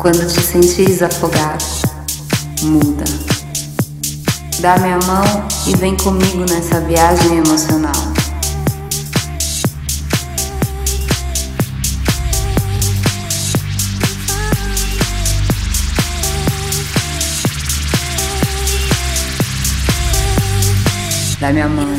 Quando te sentires afogado, muda. Dá minha mão e vem comigo nessa viagem emocional. Dá minha mão.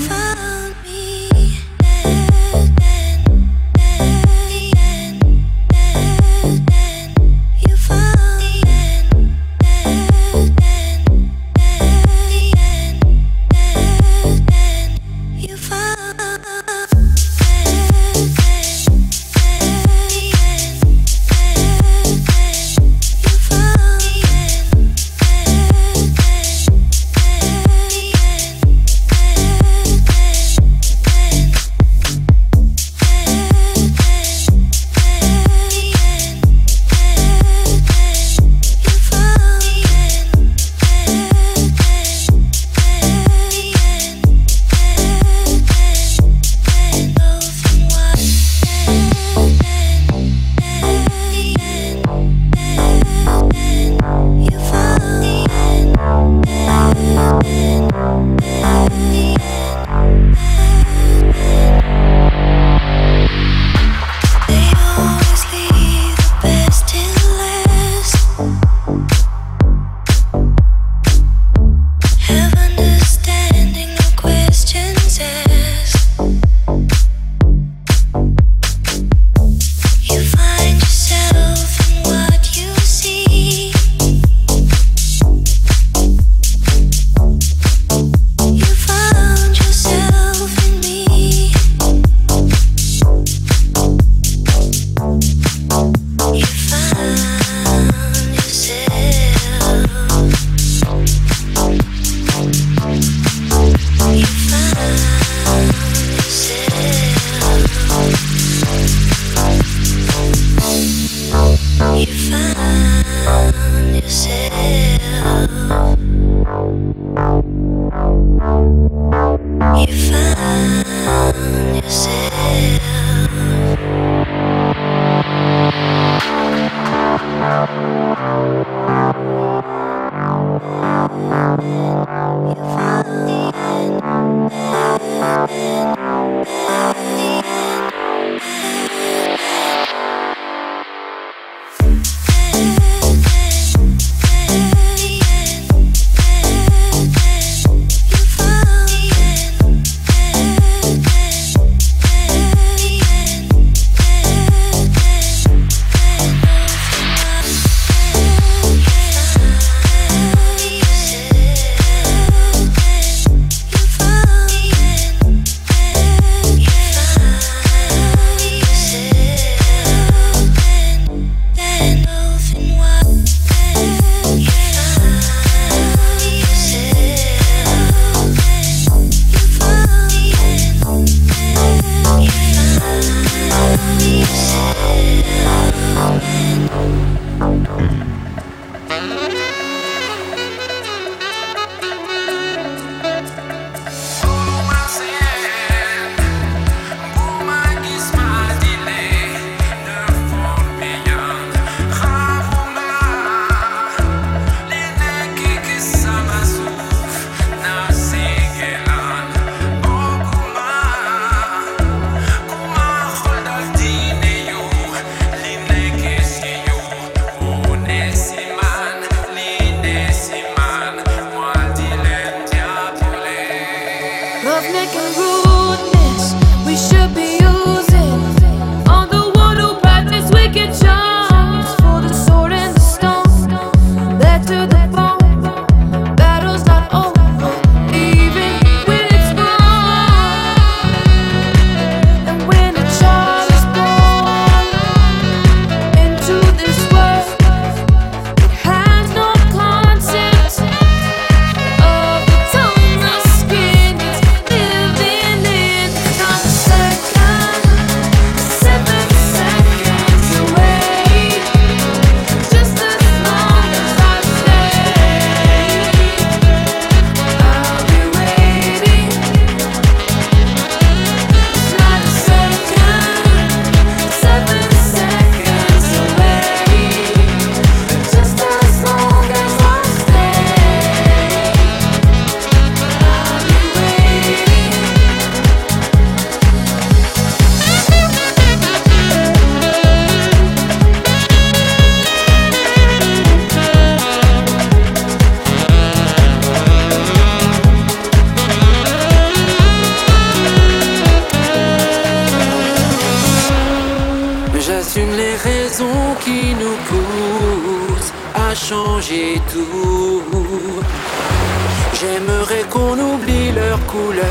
J'aimerais qu'on oublie leur couleur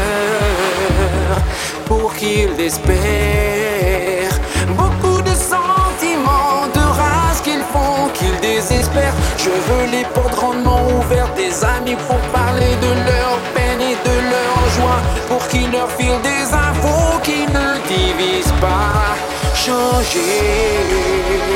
pour qu'ils espèrent. Beaucoup de sentiments, de race qu'ils font, qu'ils désespèrent. Je veux les portes grandement ouvertes, des amis pour parler de leur peine et de leur joie, pour qu'ils leur filent des infos qui ne divisent pas. Changer.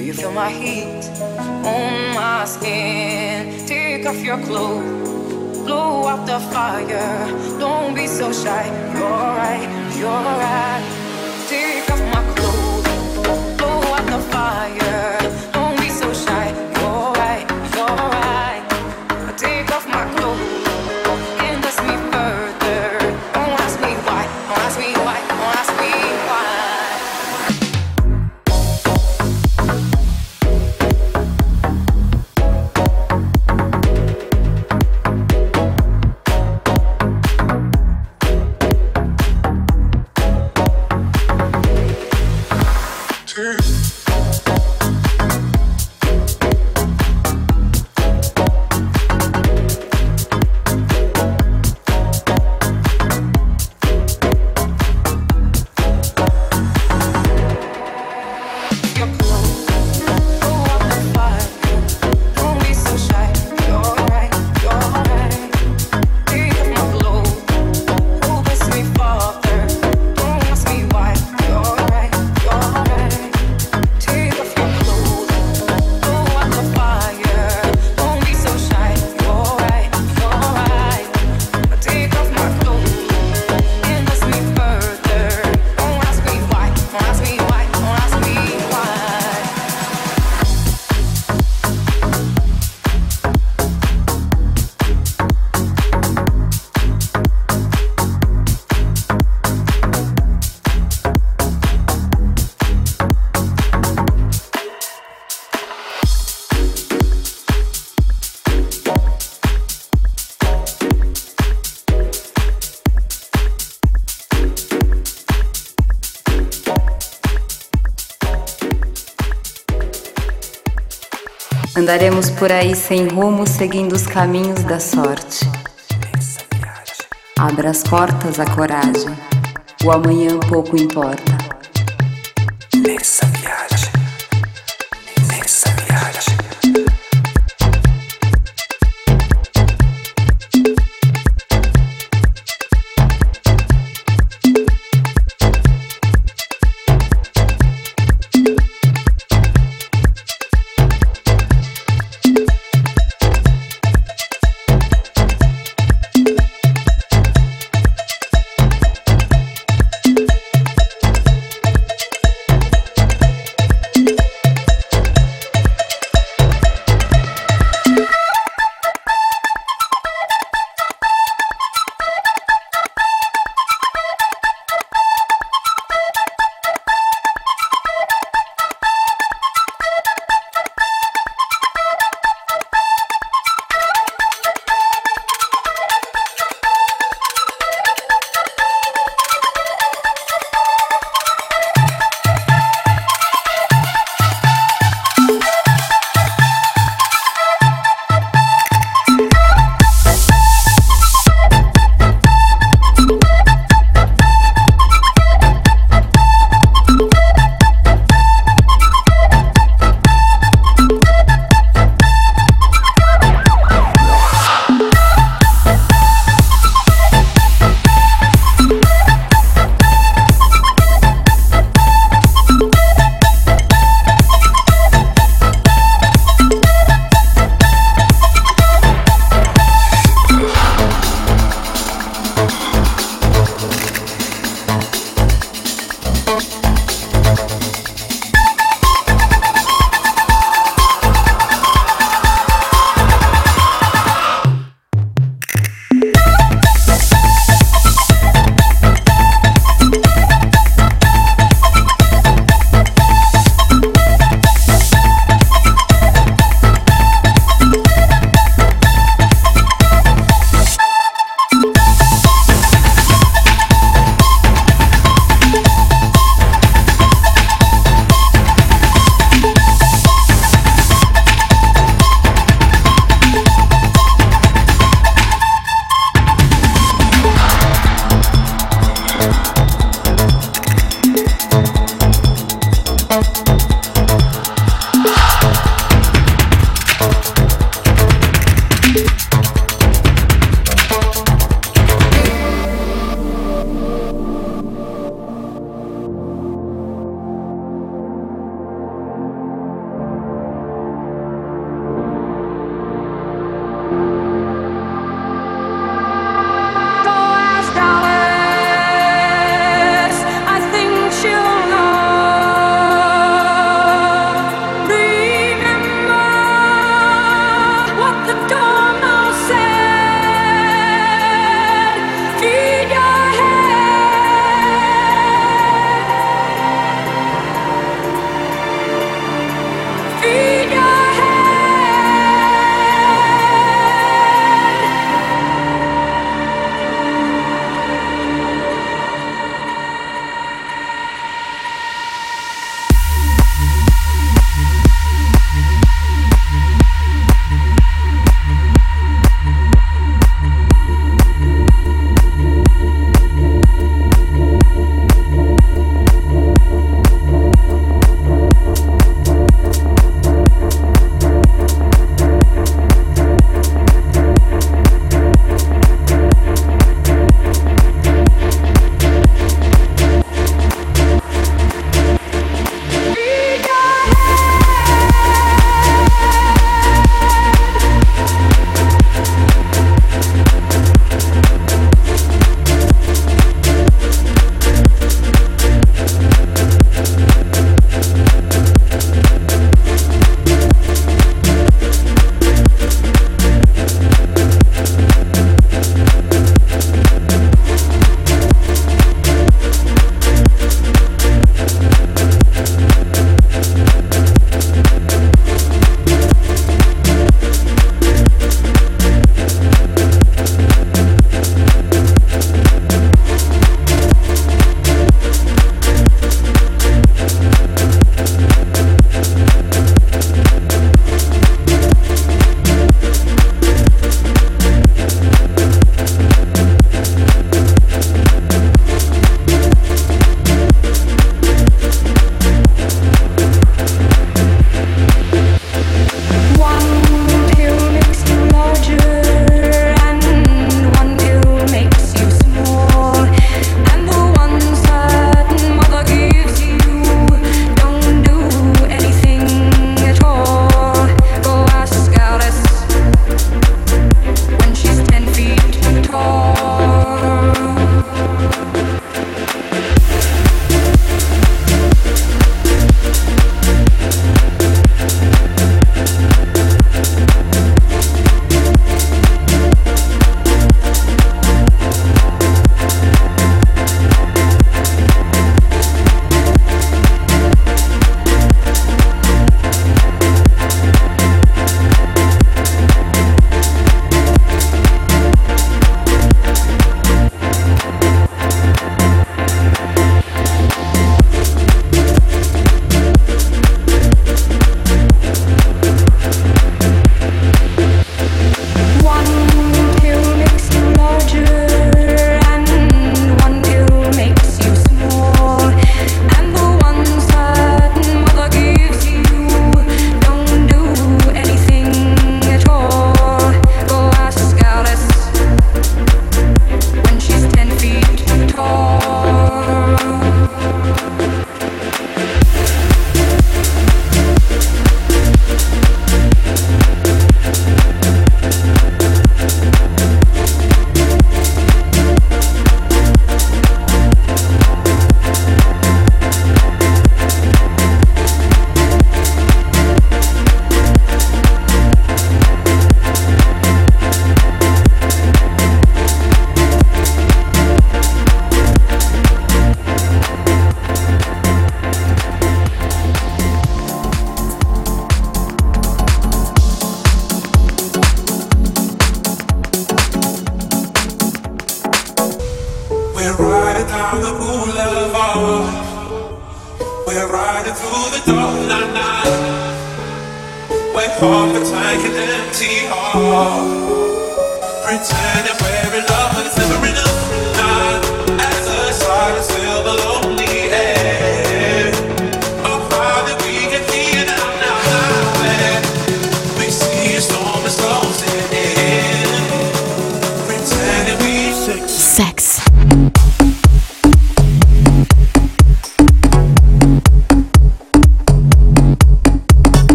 Do you feel my heat on my skin? Take off your clothes, blow out the fire. Don't be so shy. You're right, you're right. Andaremos por aí sem rumo, seguindo os caminhos da sorte. Abra as portas à coragem. O amanhã pouco importa.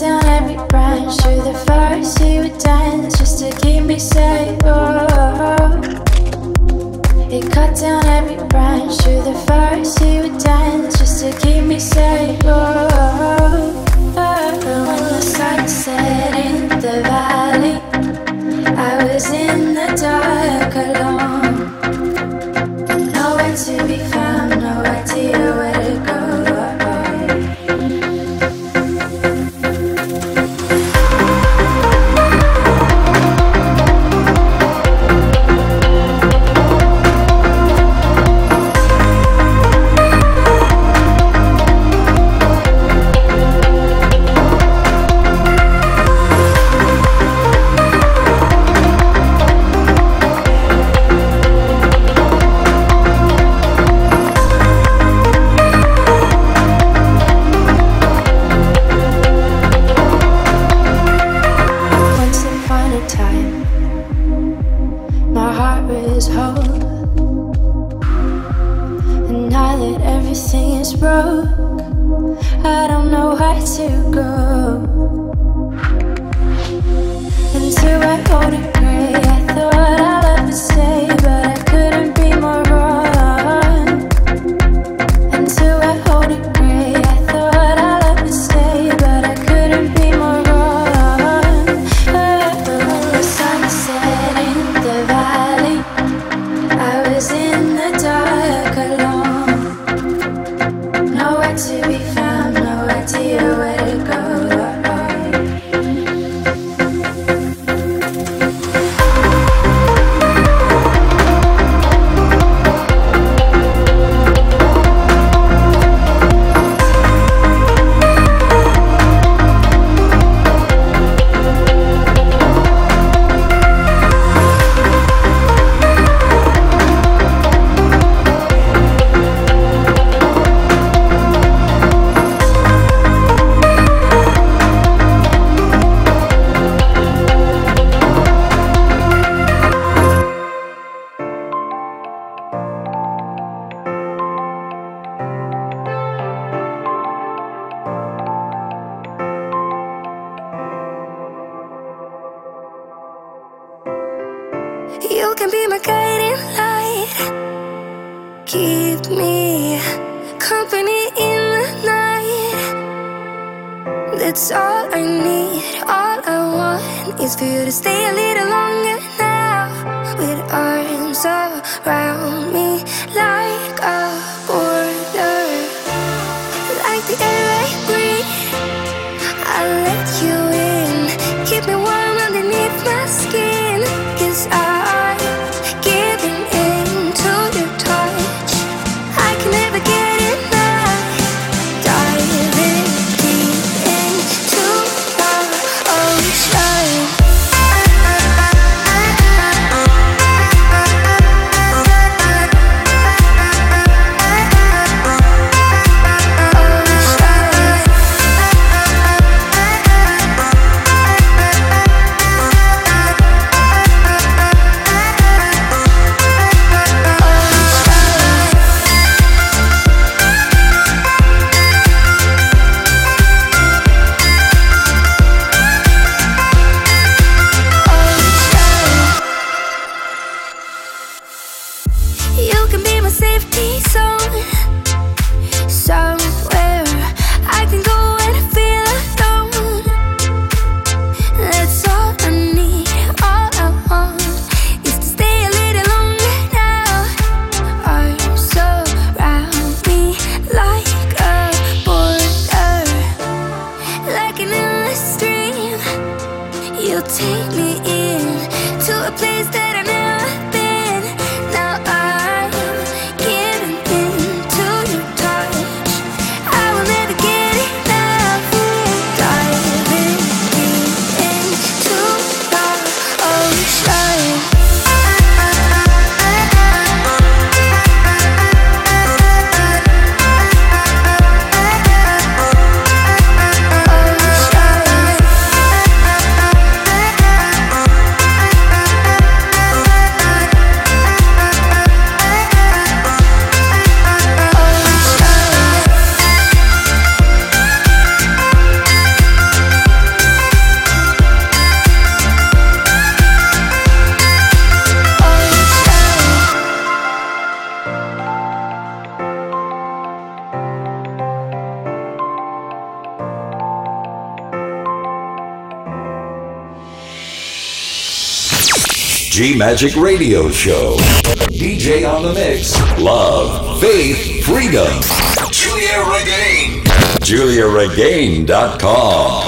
down every branch through the first He would dance just to keep me safe. Oh, cut down every branch through the forest. He would dance just to keep me safe. Oh, oh. when the sun set in the valley, I was in the dark alone, nowhere to be found. Magic Radio Show. DJ on the mix. Love, faith, freedom. Giulia Regain. GiuliaRegain.com.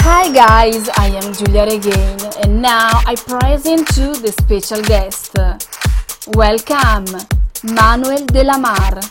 Hi guys, I am Giulia Regain, and now I present to the special guest. Welcome, Manuel de la Mare.